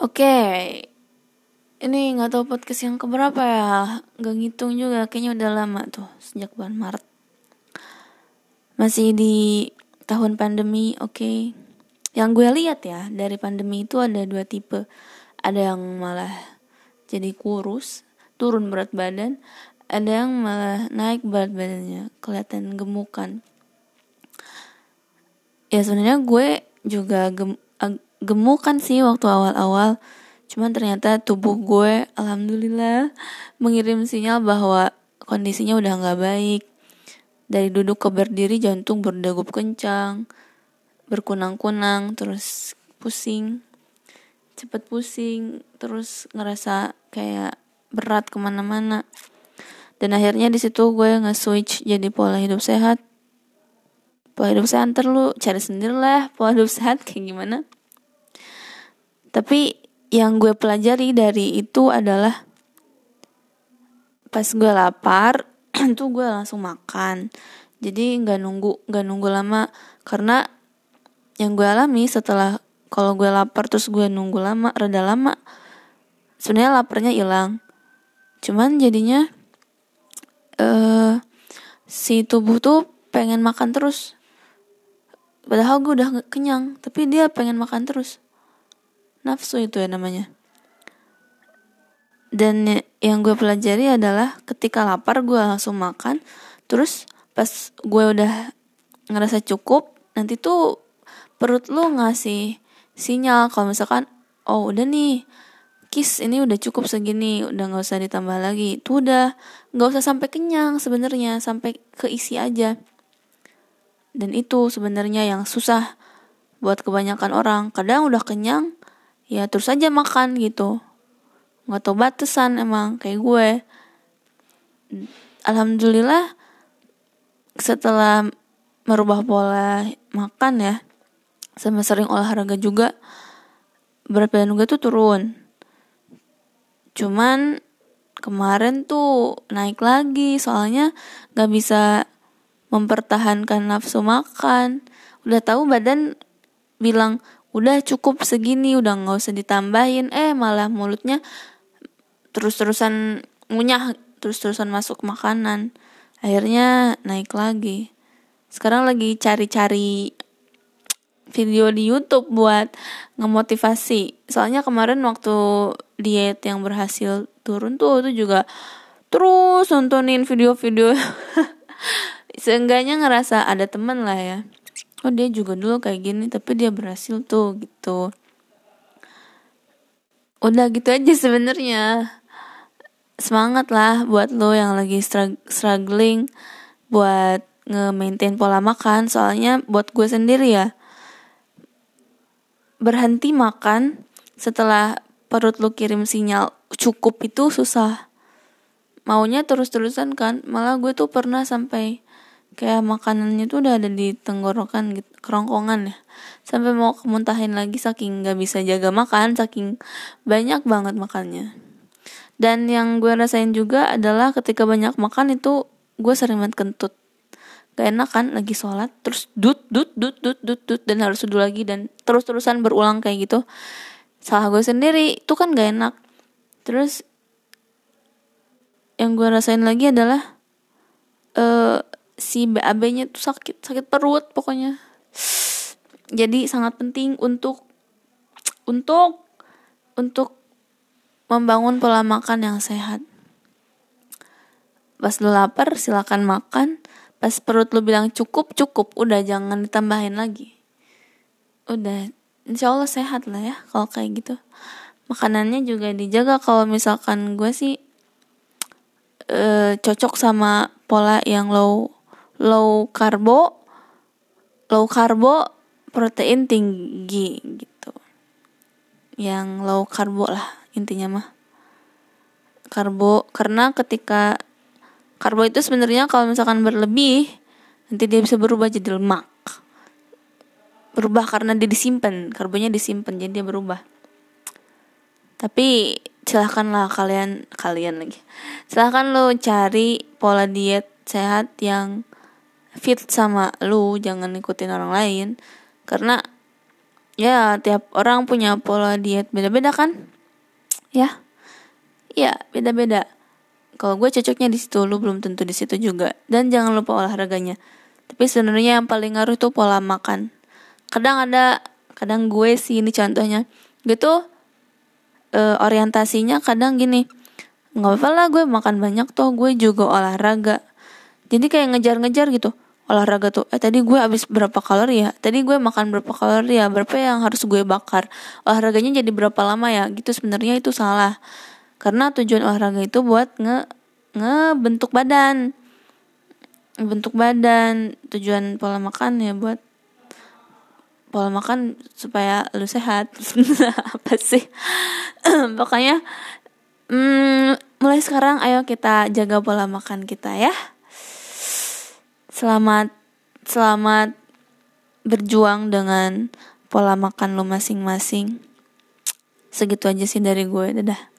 Oke, ini nggak tahu podcast yang keberapa ya, nggak ngitung juga, kayaknya udah lama tuh sejak bulan Maret. Masih di tahun pandemi, oke. Yang gue lihat ya dari pandemi itu ada dua tipe, ada yang malah jadi kurus, turun berat badan, ada yang malah naik berat badannya, kelihatan gemukan. Ya sebenarnya gue juga gem gemukan sih waktu awal-awal. Cuman ternyata tubuh gue alhamdulillah mengirim sinyal bahwa kondisinya udah nggak baik. Dari duduk ke berdiri jantung berdegup kencang berkunang-kunang terus pusing cepet pusing terus ngerasa kayak berat ke mana-mana. Dan akhirnya di situ gue nge-switch jadi pola hidup sehat. Pola hidup sehat ntar lu cari sendiri lah pola hidup sehat kayak gimana tapi yang gue pelajari dari itu adalah pas gue lapar tuh gue langsung makan. Jadi nggak nunggu nggak nunggu lama. Karena yang gue alami setelah kalau gue lapar terus gue nunggu lama rada lama sebenarnya laparnya hilang. Cuman jadinya eh uh, si tubuh tuh pengen makan terus. Padahal gue udah kenyang tapi dia pengen makan terus nafsu itu ya namanya. Dan yang gue pelajari adalah ketika lapar gue langsung makan terus pas gue udah ngerasa cukup nanti tuh perut lu ngasih sinyal kalau misalkan oh udah nih kis ini udah cukup segini udah nggak usah ditambah lagi. Tuh udah nggak usah sampai kenyang sebenarnya sampai keisi aja. Dan itu sebenarnya yang susah buat kebanyakan orang. Kadang udah kenyang ya terus aja makan gitu. Nggak tau batasan emang kayak gue. Alhamdulillah setelah merubah pola makan ya sama sering olahraga juga berat badan gue tuh turun. Cuman kemarin tuh naik lagi soalnya nggak bisa mempertahankan nafsu makan. Udah tahu badan bilang udah cukup segini udah nggak usah ditambahin. Eh malah mulutnya terus-terusan ngunyah terus-terusan masuk makanan. Akhirnya naik lagi. Sekarang lagi cari-cari video di YouTube buat ngemotivasi. Soalnya kemarin waktu diet yang berhasil turun tuh itu juga terus nontonin video-video. Seenggaknya ngerasa ada temen lah ya oh dia juga dulu kayak gini tapi dia berhasil tuh gitu. Udah gitu aja sebenarnya. Semangat lah buat lo yang lagi struggling buat nge-maintain pola makan. Soalnya buat gue sendiri ya berhenti makan setelah perut lo kirim sinyal cukup itu susah. Maunya terus-terusan kan malah gue tuh pernah sampai kayak makanannya tuh udah ada di tenggorokan gitu kerongkongan ya. Sampai mau kemuntahin lagi saking nggak bisa jaga makan saking banyak banget makannya. Dan yang gue rasain juga adalah ketika banyak makan itu gue sering banget kentut. Gak enak kan lagi sholat terus dut dut dut dut dut dut dan harus duduk lagi dan terus terusan berulang kayak gitu. Salah gue sendiri itu kan gak enak. Terus yang gue rasain lagi adalah uh, si BAB-nya tuh sakit sakit perut pokoknya. Jadi sangat penting untuk untuk untuk membangun pola makan yang sehat. Pas lu lapar silakan makan. Pas perut lu bilang cukup cukup. Udah jangan ditambahin lagi. Udah insya Allah sehat lah ya kalau kayak gitu. Makanannya juga dijaga. Kalau misalkan gue sih e, cocok sama pola yang low low karbo low karbo protein tinggi gitu. Yang low karbo lah intinya mah. Karbo karena ketika karbo itu sebenarnya kalau misalkan berlebih nanti dia bisa berubah jadi lemak. Berubah karena dia disimpan karbonya disimpan jadi dia berubah. Tapi silahkanlah kalian kalian lagi. Silahkan lo cari pola diet sehat yang fit sama lu jangan ikutin orang lain. Karena ya tiap orang punya pola diet beda-beda kan? Ya ya beda-beda. Kalau gue cocoknya di situ lu belum tentu di situ juga. Dan jangan lupa olahraganya. Tapi sebenarnya yang paling ngaruh tuh pola makan. Kadang ada kadang gue sih ini contohnya. Gitu uh, orientasinya kadang gini. Nggak apa-apa lah gue makan banyak toh gue juga olahraga jadi kayak ngejar-ngejar gitu. Olahraga tuh. Eh tadi gue habis berapa kalori ya? Tadi gue makan berapa kalori ya? Berapa yang harus gue bakar? Olahraganya jadi berapa lama ya? Gitu sebenarnya itu salah. Karena tujuan olahraga itu buat nge ngebentuk badan. Bentuk badan. Tujuan pola makan ya buat pola makan supaya lu sehat. Apa sih? Pokoknya hmm, mulai sekarang ayo kita jaga pola makan kita ya selamat selamat berjuang dengan pola makan lu masing-masing. Segitu aja sih dari gue dadah